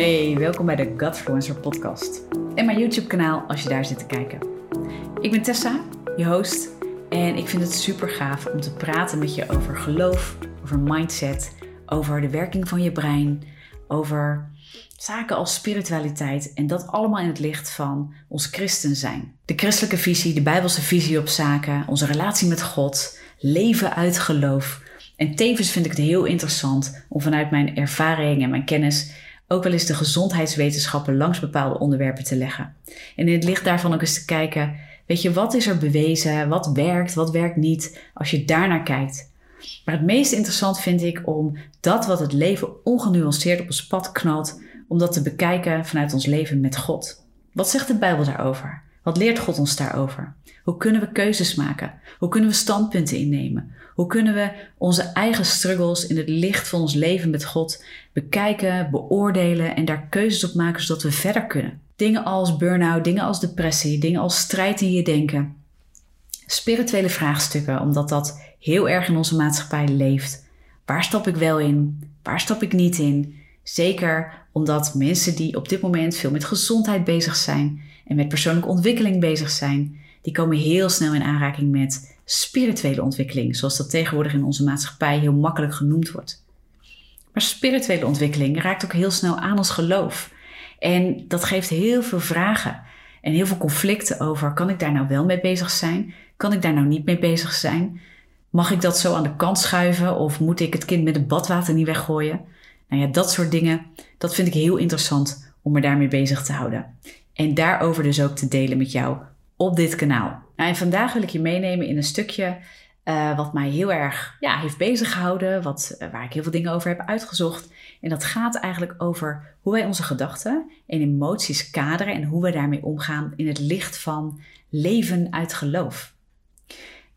Hey, welkom bij de Gutfluencer podcast en mijn YouTube kanaal als je daar zit te kijken. Ik ben Tessa, je host en ik vind het super gaaf om te praten met je over geloof, over mindset, over de werking van je brein, over zaken als spiritualiteit en dat allemaal in het licht van ons christen zijn. De christelijke visie, de bijbelse visie op zaken, onze relatie met God, leven uit geloof. En tevens vind ik het heel interessant om vanuit mijn ervaring en mijn kennis ook wel eens de gezondheidswetenschappen langs bepaalde onderwerpen te leggen. En in het licht daarvan ook eens te kijken, weet je, wat is er bewezen, wat werkt, wat werkt niet, als je daarnaar kijkt. Maar het meest interessant vind ik om dat wat het leven ongenuanceerd op ons pad knalt, om dat te bekijken vanuit ons leven met God. Wat zegt de Bijbel daarover? Wat leert God ons daarover? Hoe kunnen we keuzes maken? Hoe kunnen we standpunten innemen? Hoe kunnen we onze eigen struggles in het licht van ons leven met God bekijken, beoordelen en daar keuzes op maken zodat we verder kunnen? Dingen als burn-out, dingen als depressie, dingen als strijd in je denken. Spirituele vraagstukken, omdat dat heel erg in onze maatschappij leeft. Waar stap ik wel in? Waar stap ik niet in? Zeker omdat mensen die op dit moment veel met gezondheid bezig zijn en met persoonlijke ontwikkeling bezig zijn, die komen heel snel in aanraking met spirituele ontwikkeling, zoals dat tegenwoordig in onze maatschappij heel makkelijk genoemd wordt. Maar spirituele ontwikkeling raakt ook heel snel aan ons geloof. En dat geeft heel veel vragen en heel veel conflicten over: kan ik daar nou wel mee bezig zijn? Kan ik daar nou niet mee bezig zijn? Mag ik dat zo aan de kant schuiven of moet ik het kind met het badwater niet weggooien? Nou ja, dat soort dingen, dat vind ik heel interessant om me daarmee bezig te houden. En daarover dus ook te delen met jou op dit kanaal. Nou, en vandaag wil ik je meenemen in een stukje uh, wat mij heel erg ja, heeft bezig gehouden, wat, uh, waar ik heel veel dingen over heb uitgezocht. En dat gaat eigenlijk over hoe wij onze gedachten en emoties kaderen en hoe we daarmee omgaan in het licht van leven uit geloof.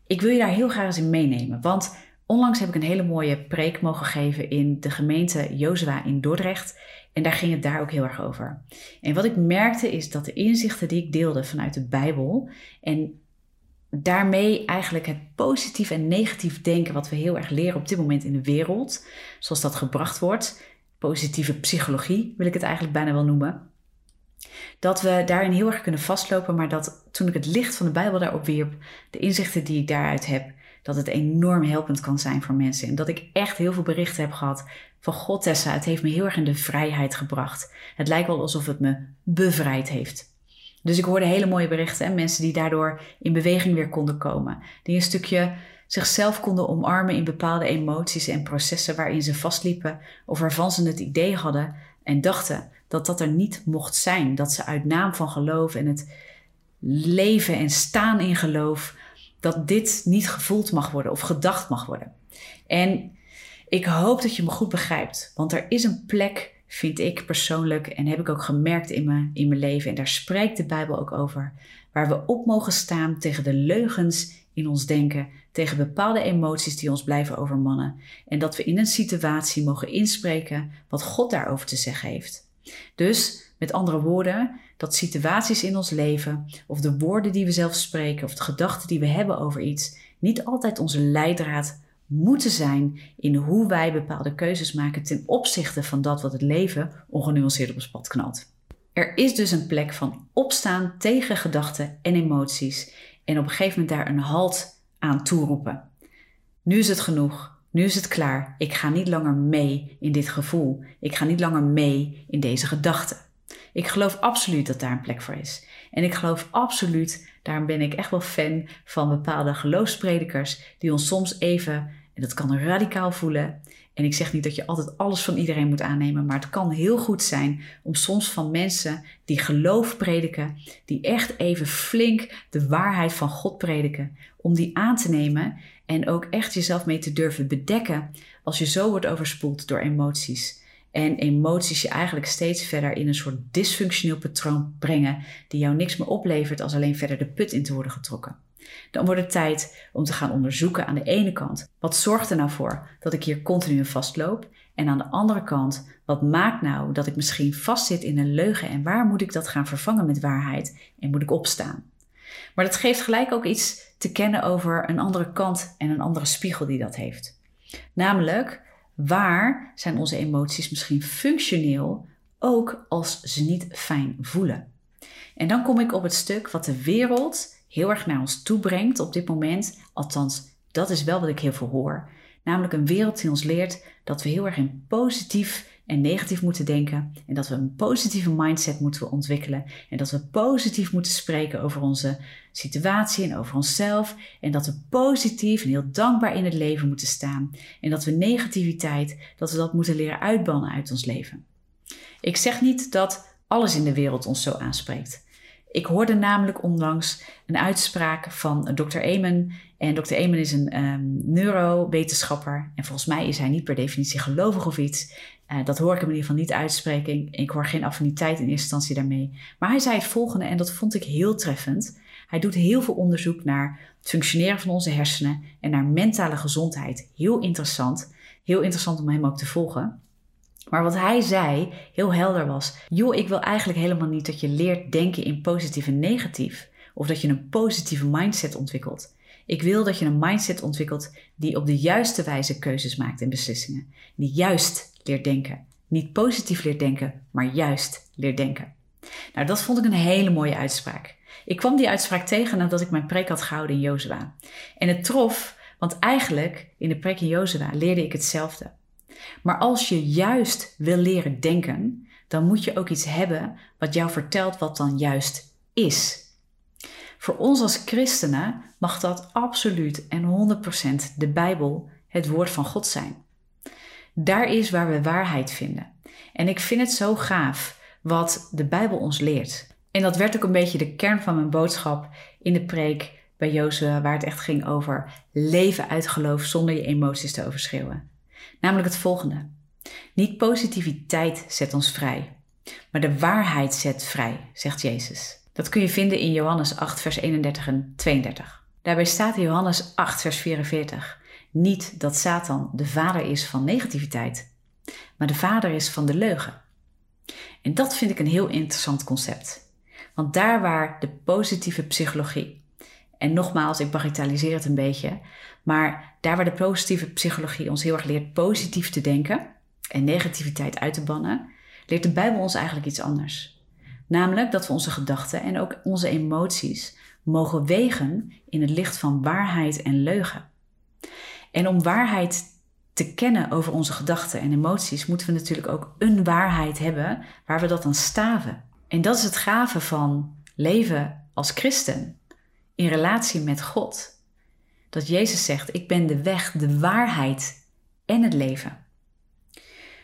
Ik wil je daar heel graag eens in meenemen, want onlangs heb ik een hele mooie preek mogen geven in de gemeente Jozua in Dordrecht. En daar ging het daar ook heel erg over. En wat ik merkte is dat de inzichten die ik deelde vanuit de Bijbel en daarmee eigenlijk het positief en negatief denken wat we heel erg leren op dit moment in de wereld, zoals dat gebracht wordt, positieve psychologie wil ik het eigenlijk bijna wel noemen, dat we daarin heel erg kunnen vastlopen, maar dat toen ik het licht van de Bijbel daarop wierp, de inzichten die ik daaruit heb, dat het enorm helpend kan zijn voor mensen. En dat ik echt heel veel berichten heb gehad van God Tessa, het heeft me heel erg in de vrijheid gebracht. Het lijkt wel alsof het me bevrijd heeft. Dus ik hoorde hele mooie berichten en mensen die daardoor in beweging weer konden komen. Die een stukje zichzelf konden omarmen in bepaalde emoties en processen waarin ze vastliepen of waarvan ze het idee hadden en dachten dat dat er niet mocht zijn. Dat ze uit naam van geloof en het leven en staan in geloof, dat dit niet gevoeld mag worden of gedacht mag worden. En ik hoop dat je me goed begrijpt, want er is een plek vind ik persoonlijk en heb ik ook gemerkt in mijn, in mijn leven, en daar spreekt de Bijbel ook over, waar we op mogen staan tegen de leugens in ons denken, tegen bepaalde emoties die ons blijven overmannen. En dat we in een situatie mogen inspreken wat God daarover te zeggen heeft. Dus, met andere woorden, dat situaties in ons leven, of de woorden die we zelf spreken, of de gedachten die we hebben over iets, niet altijd onze leidraad moeten zijn in hoe wij bepaalde keuzes maken ten opzichte van dat wat het leven ongenuanceerd op ons pad knalt. Er is dus een plek van opstaan tegen gedachten en emoties en op een gegeven moment daar een halt aan toeroepen. Nu is het genoeg. Nu is het klaar. Ik ga niet langer mee in dit gevoel. Ik ga niet langer mee in deze gedachten. Ik geloof absoluut dat daar een plek voor is. En ik geloof absoluut, daarom ben ik echt wel fan van bepaalde geloofspredikers die ons soms even, en dat kan radicaal voelen. En ik zeg niet dat je altijd alles van iedereen moet aannemen, maar het kan heel goed zijn om soms van mensen die geloof prediken, die echt even flink de waarheid van God prediken, om die aan te nemen en ook echt jezelf mee te durven bedekken als je zo wordt overspoeld door emoties. En emoties je eigenlijk steeds verder in een soort dysfunctioneel patroon brengen, die jou niks meer oplevert als alleen verder de put in te worden getrokken. Dan wordt het tijd om te gaan onderzoeken aan de ene kant, wat zorgt er nou voor dat ik hier continu in vastloop? En aan de andere kant, wat maakt nou dat ik misschien vastzit in een leugen en waar moet ik dat gaan vervangen met waarheid en moet ik opstaan? Maar dat geeft gelijk ook iets te kennen over een andere kant en een andere spiegel die dat heeft. Namelijk, waar zijn onze emoties misschien functioneel ook als ze niet fijn voelen. En dan kom ik op het stuk wat de wereld heel erg naar ons toe brengt op dit moment. Althans, dat is wel wat ik heel veel hoor. Namelijk een wereld die ons leert dat we heel erg in positief en negatief moeten denken. En dat we een positieve mindset moeten ontwikkelen. En dat we positief moeten spreken over onze situatie en over onszelf. En dat we positief en heel dankbaar in het leven moeten staan. En dat we negativiteit, dat we dat moeten leren uitbannen uit ons leven. Ik zeg niet dat alles in de wereld ons zo aanspreekt. Ik hoorde namelijk onlangs een uitspraak van Dr. Eamon. En Dr. Eamon is een um, neurowetenschapper. En volgens mij is hij niet per definitie gelovig of iets. Uh, dat hoor ik hem in ieder geval niet uitspreken. Ik hoor geen affiniteit in eerste instantie daarmee. Maar hij zei het volgende en dat vond ik heel treffend. Hij doet heel veel onderzoek naar het functioneren van onze hersenen en naar mentale gezondheid. Heel interessant. Heel interessant om hem ook te volgen. Maar wat hij zei, heel helder was: joh, ik wil eigenlijk helemaal niet dat je leert denken in positief en negatief. Of dat je een positieve mindset ontwikkelt. Ik wil dat je een mindset ontwikkelt die op de juiste wijze keuzes maakt en beslissingen. Die juist leert denken. Niet positief leert denken, maar juist leert denken. Nou, dat vond ik een hele mooie uitspraak. Ik kwam die uitspraak tegen nadat ik mijn preek had gehouden in Jozua. En het trof, want eigenlijk in de preek in Jozua leerde ik hetzelfde. Maar als je juist wil leren denken, dan moet je ook iets hebben wat jou vertelt wat dan juist is. Voor ons als christenen mag dat absoluut en 100% de Bijbel, het woord van God zijn. Daar is waar we waarheid vinden. En ik vind het zo gaaf wat de Bijbel ons leert. En dat werd ook een beetje de kern van mijn boodschap in de preek bij Jozua, waar het echt ging over leven uit geloof zonder je emoties te overschreeuwen. Namelijk het volgende. Niet positiviteit zet ons vrij, maar de waarheid zet vrij, zegt Jezus. Dat kun je vinden in Johannes 8, vers 31 en 32. Daarbij staat in Johannes 8, vers 44 niet dat Satan de vader is van negativiteit, maar de vader is van de leugen. En dat vind ik een heel interessant concept. Want daar waar de positieve psychologie, en nogmaals, ik bagatelliseer het een beetje, maar daar waar de positieve psychologie ons heel erg leert positief te denken en negativiteit uit te bannen, leert de Bijbel ons eigenlijk iets anders. Namelijk dat we onze gedachten en ook onze emoties mogen wegen in het licht van waarheid en leugen. En om waarheid te kennen over onze gedachten en emoties, moeten we natuurlijk ook een waarheid hebben waar we dat aan staven. En dat is het gave van leven als christen in relatie met God. Dat Jezus zegt: Ik ben de weg, de waarheid en het leven.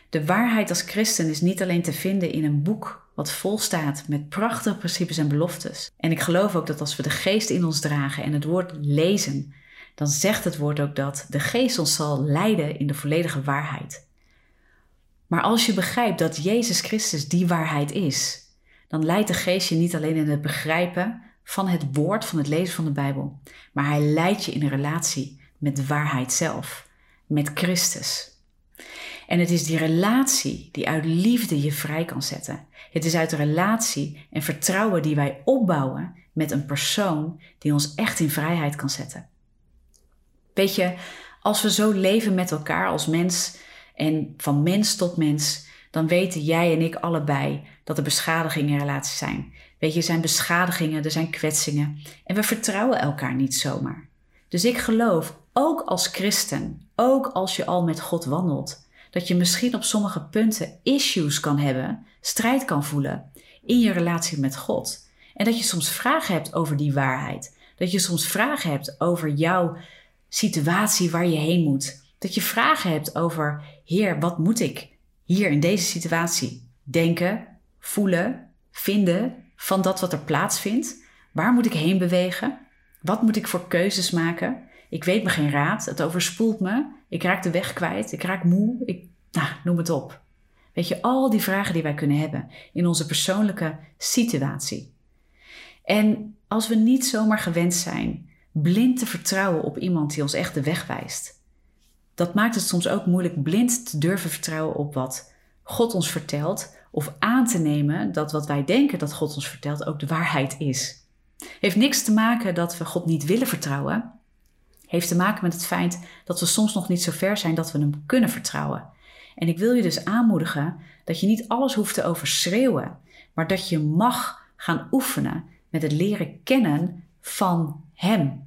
De waarheid als christen is niet alleen te vinden in een boek wat vol staat met prachtige principes en beloftes. En ik geloof ook dat als we de geest in ons dragen en het woord lezen, dan zegt het woord ook dat de geest ons zal leiden in de volledige waarheid. Maar als je begrijpt dat Jezus Christus die waarheid is, dan leidt de geest je niet alleen in het begrijpen van het woord, van het lezen van de Bijbel, maar hij leidt je in een relatie met de waarheid zelf, met Christus. En het is die relatie die uit liefde je vrij kan zetten. Het is uit de relatie en vertrouwen die wij opbouwen met een persoon die ons echt in vrijheid kan zetten. Weet je, als we zo leven met elkaar als mens en van mens tot mens, dan weten jij en ik allebei dat er beschadigingen in relaties zijn. Weet je, er zijn beschadigingen, er zijn kwetsingen en we vertrouwen elkaar niet zomaar. Dus ik geloof, ook als christen, ook als je al met God wandelt, dat je misschien op sommige punten issues kan hebben, strijd kan voelen in je relatie met God. En dat je soms vragen hebt over die waarheid. Dat je soms vragen hebt over jouw situatie waar je heen moet. Dat je vragen hebt over, Heer, wat moet ik hier in deze situatie denken, voelen, vinden van dat wat er plaatsvindt? Waar moet ik heen bewegen? Wat moet ik voor keuzes maken? Ik weet me geen raad, het overspoelt me, ik raak de weg kwijt, ik raak moe, ik, nou, noem het op. Weet je, al die vragen die wij kunnen hebben in onze persoonlijke situatie. En als we niet zomaar gewend zijn blind te vertrouwen op iemand die ons echt de weg wijst. Dat maakt het soms ook moeilijk blind te durven vertrouwen op wat God ons vertelt of aan te nemen dat wat wij denken dat God ons vertelt ook de waarheid is. Heeft niks te maken dat we God niet willen vertrouwen. Heeft te maken met het feit dat we soms nog niet zo ver zijn dat we hem kunnen vertrouwen. En ik wil je dus aanmoedigen dat je niet alles hoeft te overschreeuwen, maar dat je mag gaan oefenen met het leren kennen van Hem.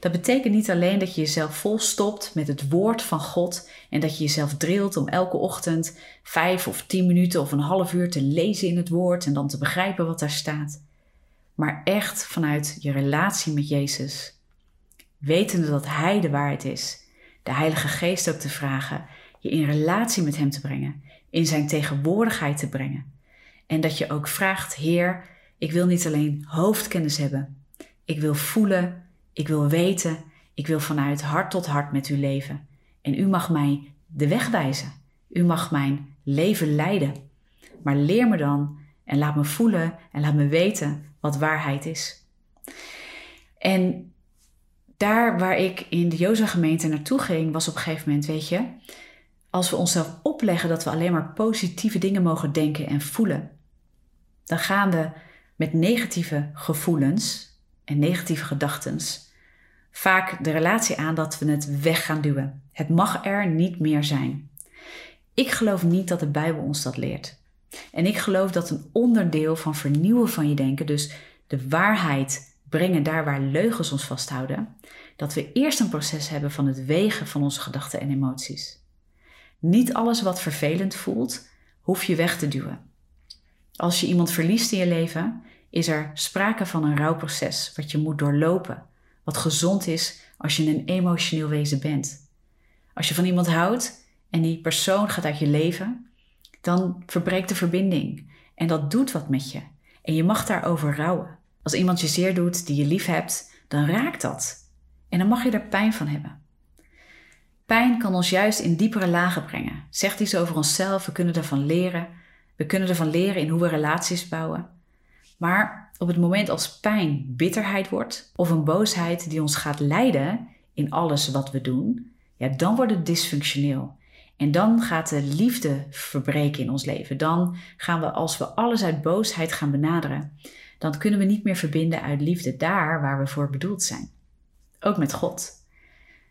Dat betekent niet alleen dat je jezelf volstopt met het woord van God en dat je jezelf drilt om elke ochtend vijf of tien minuten of een half uur te lezen in het woord en dan te begrijpen wat daar staat. Maar echt vanuit je relatie met Jezus. Wetende dat Hij de waarheid is. De Heilige Geest ook te vragen. Je in relatie met Hem te brengen. In Zijn tegenwoordigheid te brengen. En dat je ook vraagt, Heer, ik wil niet alleen hoofdkennis hebben. Ik wil voelen ik wil weten, ik wil vanuit hart tot hart met u leven. En u mag mij de weg wijzen. U mag mijn leven leiden. Maar leer me dan en laat me voelen en laat me weten wat waarheid is. En daar waar ik in de Joza gemeente naartoe ging, was op een gegeven moment, weet je, als we onszelf opleggen dat we alleen maar positieve dingen mogen denken en voelen, dan gaan we met negatieve gevoelens en negatieve gedachten vaak de relatie aan dat we het weg gaan duwen. Het mag er niet meer zijn. Ik geloof niet dat de Bijbel ons dat leert. En ik geloof dat een onderdeel van vernieuwen van je denken, dus de waarheid brengen daar waar leugens ons vasthouden, dat we eerst een proces hebben van het wegen van onze gedachten en emoties. Niet alles wat vervelend voelt, hoef je weg te duwen. Als je iemand verliest in je leven, is er sprake van een rouwproces wat je moet doorlopen wat gezond is als je een emotioneel wezen bent. Als je van iemand houdt en die persoon gaat uit je leven, dan verbreekt de verbinding en dat doet wat met je. En je mag daarover rouwen. Als iemand je zeer doet die je lief hebt, dan raakt dat. En dan mag je er pijn van hebben. Pijn kan ons juist in diepere lagen brengen. Zegt iets over onszelf, we kunnen ervan leren. We kunnen ervan leren in hoe we relaties bouwen. Maar op het moment als pijn bitterheid wordt of een boosheid die ons gaat leiden in alles wat we doen, ja, dan wordt het dysfunctioneel. En dan gaat de liefde verbreken in ons leven. Dan gaan we, als we alles uit boosheid gaan benaderen, dan kunnen we niet meer verbinden uit liefde daar waar we voor bedoeld zijn. Ook met God.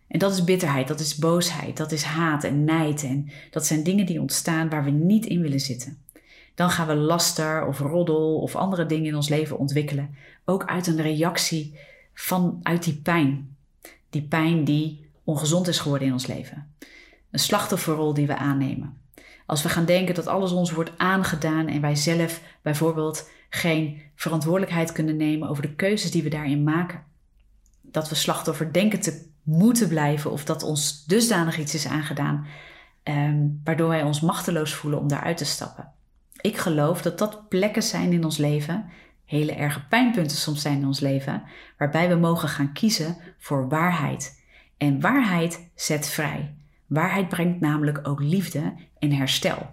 En dat is bitterheid, dat is boosheid, dat is haat en nijd. En dat zijn dingen die ontstaan waar we niet in willen zitten dan gaan we laster of roddel of andere dingen in ons leven ontwikkelen. Ook uit een reactie van uit die pijn. Die pijn die ongezond is geworden in ons leven. Een slachtofferrol die we aannemen. Als we gaan denken dat alles ons wordt aangedaan en wij zelf bijvoorbeeld geen verantwoordelijkheid kunnen nemen over de keuzes die we daarin maken. Dat we slachtoffer denken te moeten blijven of dat ons dusdanig iets is aangedaan, um, waardoor wij ons machteloos voelen om daaruit te stappen. Ik geloof dat dat plekken zijn in ons leven, hele erge pijnpunten soms zijn in ons leven, waarbij we mogen gaan kiezen voor waarheid. En waarheid zet vrij. Waarheid brengt namelijk ook liefde en herstel.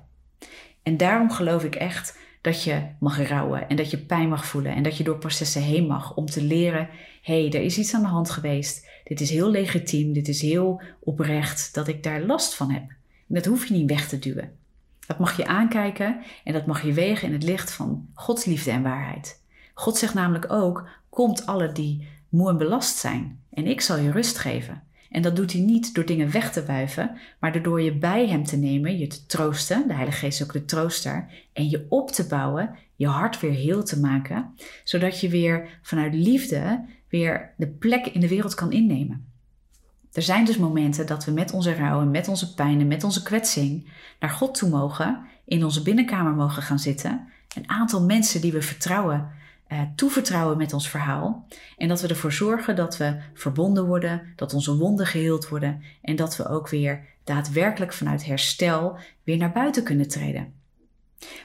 En daarom geloof ik echt dat je mag rouwen en dat je pijn mag voelen en dat je door processen heen mag om te leren: hé, hey, er is iets aan de hand geweest. Dit is heel legitiem, dit is heel oprecht dat ik daar last van heb. Dat hoef je niet weg te duwen. Dat mag je aankijken en dat mag je wegen in het licht van Gods liefde en waarheid. God zegt namelijk ook: Komt alle die moe en belast zijn, en ik zal je rust geven. En dat doet hij niet door dingen weg te wuiven, maar door je bij hem te nemen, je te troosten, de Heilige Geest is ook de trooster, en je op te bouwen, je hart weer heel te maken, zodat je weer vanuit liefde weer de plek in de wereld kan innemen. Er zijn dus momenten dat we met onze rouw en met onze pijn en met onze kwetsing naar God toe mogen, in onze binnenkamer mogen gaan zitten, een aantal mensen die we vertrouwen, eh, toevertrouwen met ons verhaal. En dat we ervoor zorgen dat we verbonden worden, dat onze wonden geheeld worden en dat we ook weer daadwerkelijk vanuit herstel weer naar buiten kunnen treden.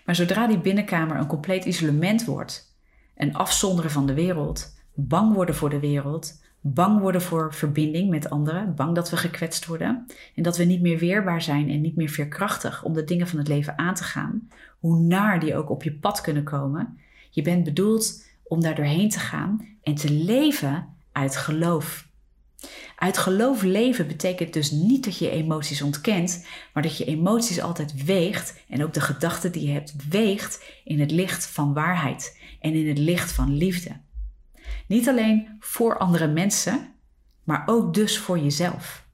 Maar zodra die binnenkamer een compleet isolement wordt, een afzonderen van de wereld, bang worden voor de wereld, bang worden voor verbinding met anderen, bang dat we gekwetst worden en dat we niet meer weerbaar zijn en niet meer veerkrachtig om de dingen van het leven aan te gaan, hoe naar die ook op je pad kunnen komen. Je bent bedoeld om daar doorheen te gaan en te leven uit geloof. Uit geloof leven betekent dus niet dat je emoties ontkent, maar dat je emoties altijd weegt en ook de gedachten die je hebt weegt in het licht van waarheid en in het licht van liefde. Niet alleen voor andere mensen, maar ook dus voor jezelf.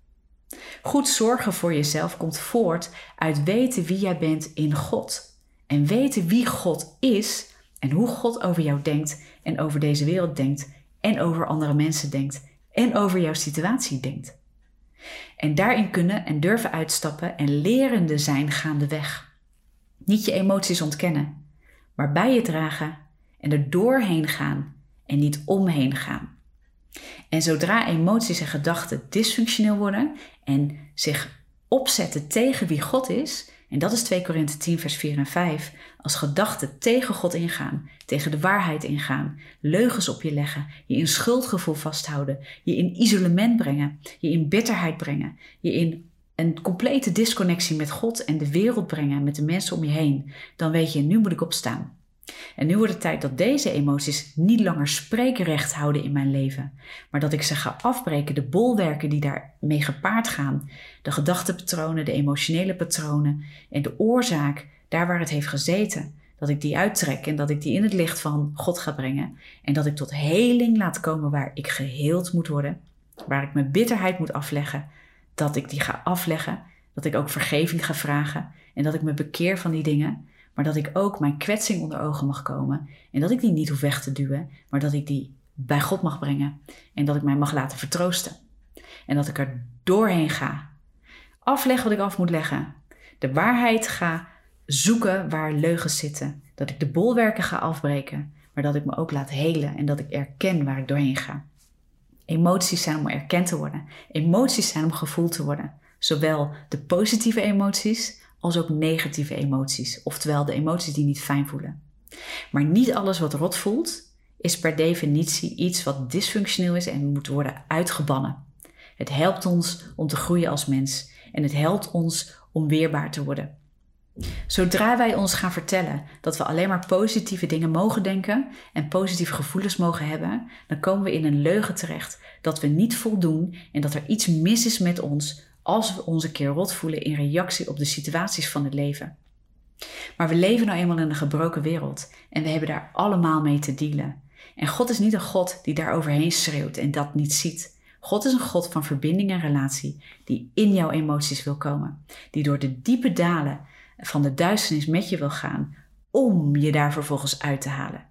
Goed zorgen voor jezelf komt voort uit weten wie jij bent in God. En weten wie God is en hoe God over jou denkt en over deze wereld denkt en over andere mensen denkt en over jouw situatie denkt. En daarin kunnen en durven uitstappen en lerende zijn gaandeweg. Niet je emoties ontkennen, maar bij je dragen en er doorheen gaan en niet omheen gaan. En zodra emoties en gedachten dysfunctioneel worden en zich opzetten tegen wie God is, en dat is 2 Korinthe 10, vers 4 en 5, als gedachten tegen God ingaan, tegen de waarheid ingaan, leugens op je leggen, je in schuldgevoel vasthouden, je in isolement brengen, je in bitterheid brengen, je in een complete disconnectie met God en de wereld brengen, met de mensen om je heen, dan weet je, nu moet ik opstaan. En nu wordt het tijd dat deze emoties niet langer spreekrecht houden in mijn leven, maar dat ik ze ga afbreken, de bolwerken die daarmee gepaard gaan, de gedachtepatronen, de emotionele patronen en de oorzaak, daar waar het heeft gezeten, dat ik die uittrek en dat ik die in het licht van God ga brengen en dat ik tot heling laat komen waar ik geheeld moet worden, waar ik mijn bitterheid moet afleggen, dat ik die ga afleggen, dat ik ook vergeving ga vragen en dat ik me bekeer van die dingen maar dat ik ook mijn kwetsing onder ogen mag komen en dat ik die niet hoef weg te duwen, maar dat ik die bij God mag brengen en dat ik mij mag laten vertroosten. En dat ik er doorheen ga. Afleg wat ik af moet leggen. De waarheid ga zoeken waar leugens zitten. Dat ik de bolwerken ga afbreken, maar dat ik me ook laat helen en dat ik erken waar ik doorheen ga. Emoties zijn om erkend te worden. Emoties zijn om gevoeld te worden. Zowel de positieve emoties als ook negatieve emoties, oftewel de emoties die niet fijn voelen. Maar niet alles wat rot voelt, is per definitie iets wat dysfunctioneel is en moet worden uitgebannen. Het helpt ons om te groeien als mens en het helpt ons om weerbaar te worden. Zodra wij ons gaan vertellen dat we alleen maar positieve dingen mogen denken en positieve gevoelens mogen hebben, dan komen we in een leugen terecht dat we niet voldoen en dat er iets mis is met ons als we ons een keer rot voelen in reactie op de situaties van het leven. Maar we leven nou eenmaal in een gebroken wereld en we hebben daar allemaal mee te dealen. En God is niet een God die daar overheen schreeuwt en dat niet ziet. God is een God van verbinding en relatie die in jouw emoties wil komen, die door de diepe dalen van de duisternis met je wil gaan om je daar vervolgens uit te halen.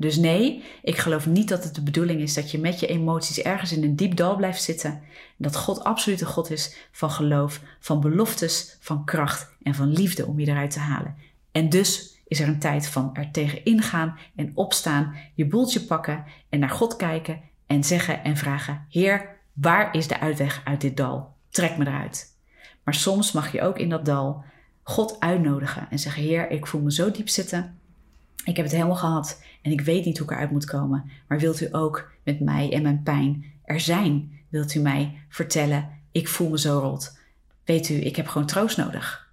Dus nee, ik geloof niet dat het de bedoeling is dat je met je emoties ergens in een diep dal blijft zitten. Dat God absoluut een God is van geloof, van beloftes, van kracht en van liefde om je eruit te halen. En dus is er een tijd van er tegen ingaan en opstaan, je boeltje pakken en naar God kijken en zeggen en vragen: Heer, waar is de uitweg uit dit dal? Trek me eruit. Maar soms mag je ook in dat dal God uitnodigen en zeggen: Heer, ik voel me zo diep zitten. Ik heb het helemaal gehad en ik weet niet hoe ik eruit moet komen. Maar wilt u ook met mij en mijn pijn er zijn? Wilt u mij vertellen, ik voel me zo rot. Weet u, ik heb gewoon troost nodig.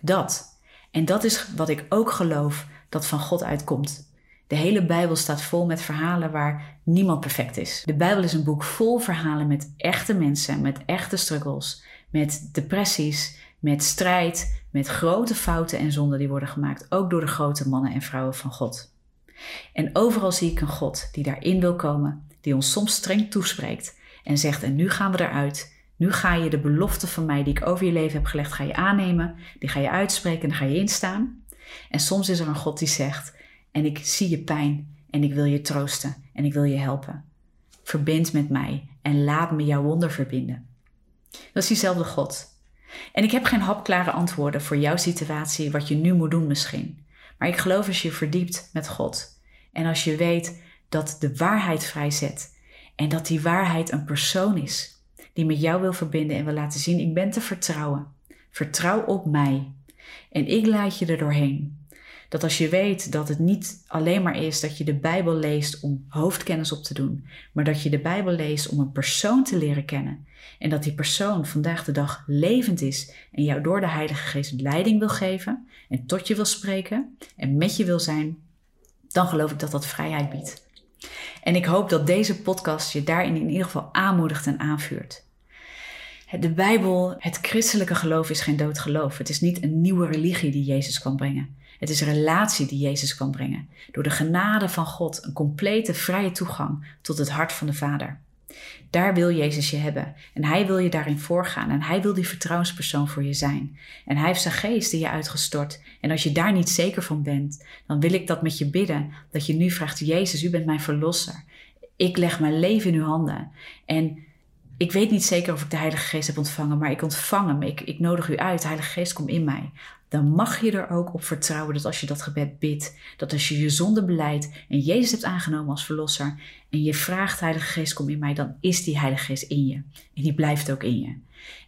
Dat. En dat is wat ik ook geloof dat van God uitkomt. De hele Bijbel staat vol met verhalen waar niemand perfect is. De Bijbel is een boek vol verhalen met echte mensen, met echte struggles, met depressies, met strijd, met grote fouten en zonden die worden gemaakt, ook door de grote mannen en vrouwen van God. En overal zie ik een God die daarin wil komen, die ons soms streng toespreekt en zegt: En nu gaan we eruit. Nu ga je de belofte van mij die ik over je leven heb gelegd, ga je aannemen, die ga je uitspreken en daar ga je instaan. En soms is er een God die zegt: En ik zie je pijn en ik wil je troosten en ik wil je helpen. Verbind met mij en laat me jouw wonder verbinden. Dat is diezelfde God. En ik heb geen hapklare antwoorden voor jouw situatie, wat je nu moet doen misschien. Maar ik geloof als je verdiept met God en als je weet dat de waarheid vrijzet en dat die waarheid een persoon is die met jou wil verbinden en wil laten zien: ik ben te vertrouwen. Vertrouw op mij en ik leid je er doorheen. Dat als je weet dat het niet alleen maar is dat je de Bijbel leest om hoofdkennis op te doen, maar dat je de Bijbel leest om een persoon te leren kennen. En dat die persoon vandaag de dag levend is en jou door de Heilige Geest leiding wil geven en tot je wil spreken en met je wil zijn, dan geloof ik dat dat vrijheid biedt. En ik hoop dat deze podcast je daarin in ieder geval aanmoedigt en aanvuurt. De Bijbel, het christelijke geloof is geen dood geloof. Het is niet een nieuwe religie die Jezus kan brengen. Het is relatie die Jezus kan brengen. Door de genade van God een complete vrije toegang tot het hart van de Vader. Daar wil Jezus je hebben. En hij wil je daarin voorgaan. En hij wil die vertrouwenspersoon voor je zijn. En hij heeft zijn geest in je uitgestort. En als je daar niet zeker van bent, dan wil ik dat met je bidden. Dat je nu vraagt, Jezus, u bent mijn verlosser. Ik leg mijn leven in uw handen. En ik weet niet zeker of ik de Heilige Geest heb ontvangen, maar ik ontvang hem. Ik, ik nodig u uit. Heilige Geest, kom in mij. Dan mag je er ook op vertrouwen dat als je dat gebed bidt, dat als je je zonde beleidt en Jezus hebt aangenomen als verlosser en je vraagt, Heilige Geest, kom in mij, dan is die Heilige Geest in je. En die blijft ook in je.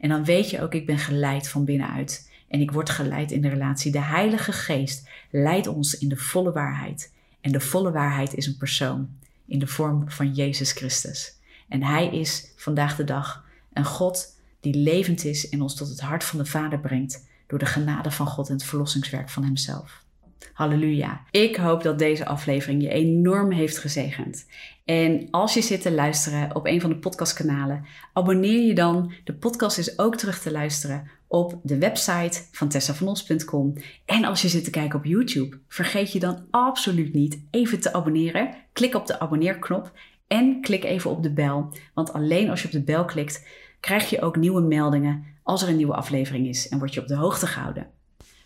En dan weet je ook, ik ben geleid van binnenuit. En ik word geleid in de relatie. De Heilige Geest leidt ons in de volle waarheid. En de volle waarheid is een persoon in de vorm van Jezus Christus. En Hij is vandaag de dag een God die levend is en ons tot het hart van de Vader brengt door de genade van God en het verlossingswerk van Hemzelf. Halleluja. Ik hoop dat deze aflevering je enorm heeft gezegend. En als je zit te luisteren op een van de podcastkanalen, abonneer je dan. De podcast is ook terug te luisteren op de website van tessavanos.com. En als je zit te kijken op YouTube, vergeet je dan absoluut niet even te abonneren. Klik op de abonneerknop en klik even op de bel. Want alleen als je op de bel klikt, krijg je ook nieuwe meldingen als er een nieuwe aflevering is en word je op de hoogte gehouden.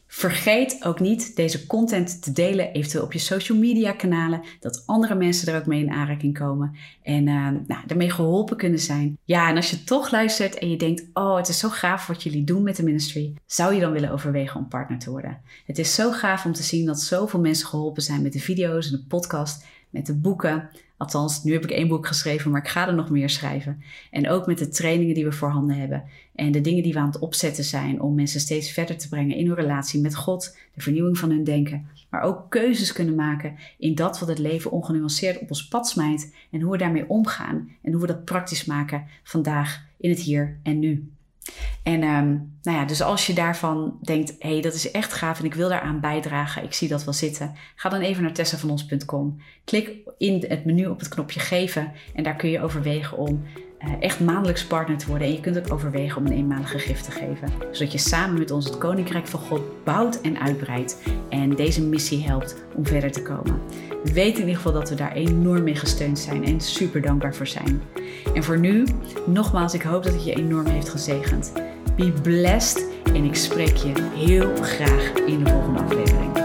Vergeet ook niet deze content te delen, eventueel op je social media kanalen, dat andere mensen er ook mee in aanraking komen en uh, nou, daarmee geholpen kunnen zijn. Ja, en als je toch luistert en je denkt, oh, het is zo gaaf wat jullie doen met de ministry, zou je dan willen overwegen om partner te worden? Het is zo gaaf om te zien dat zoveel mensen geholpen zijn met de video's en de podcast, met de boeken. Althans, nu heb ik één boek geschreven, maar ik ga er nog meer schrijven. En ook met de trainingen die we voorhanden hebben. En de dingen die we aan het opzetten zijn om mensen steeds verder te brengen in hun relatie met God, de vernieuwing van hun denken. Maar ook keuzes kunnen maken in dat wat het leven ongenuanceerd op ons pad smijt. En hoe we daarmee omgaan. En hoe we dat praktisch maken vandaag in het hier en nu. En um, nou ja, dus als je daarvan denkt, hé, hey, dat is echt gaaf en ik wil daaraan bijdragen, ik zie dat wel zitten, ga dan even naar tessavanos.com. Klik in het menu op het knopje geven en daar kun je overwegen om echt maandelijks partner te worden. En je kunt ook overwegen om een eenmalige gift te geven, zodat je samen met ons het Koninkrijk van God bouwt en uitbreidt en deze missie helpt om verder te komen. Weet in ieder geval dat we daar enorm mee gesteund zijn en super dankbaar voor zijn. En voor nu, nogmaals, ik hoop dat het je enorm heeft gezegend. Be blessed en ik spreek je heel graag in de volgende aflevering.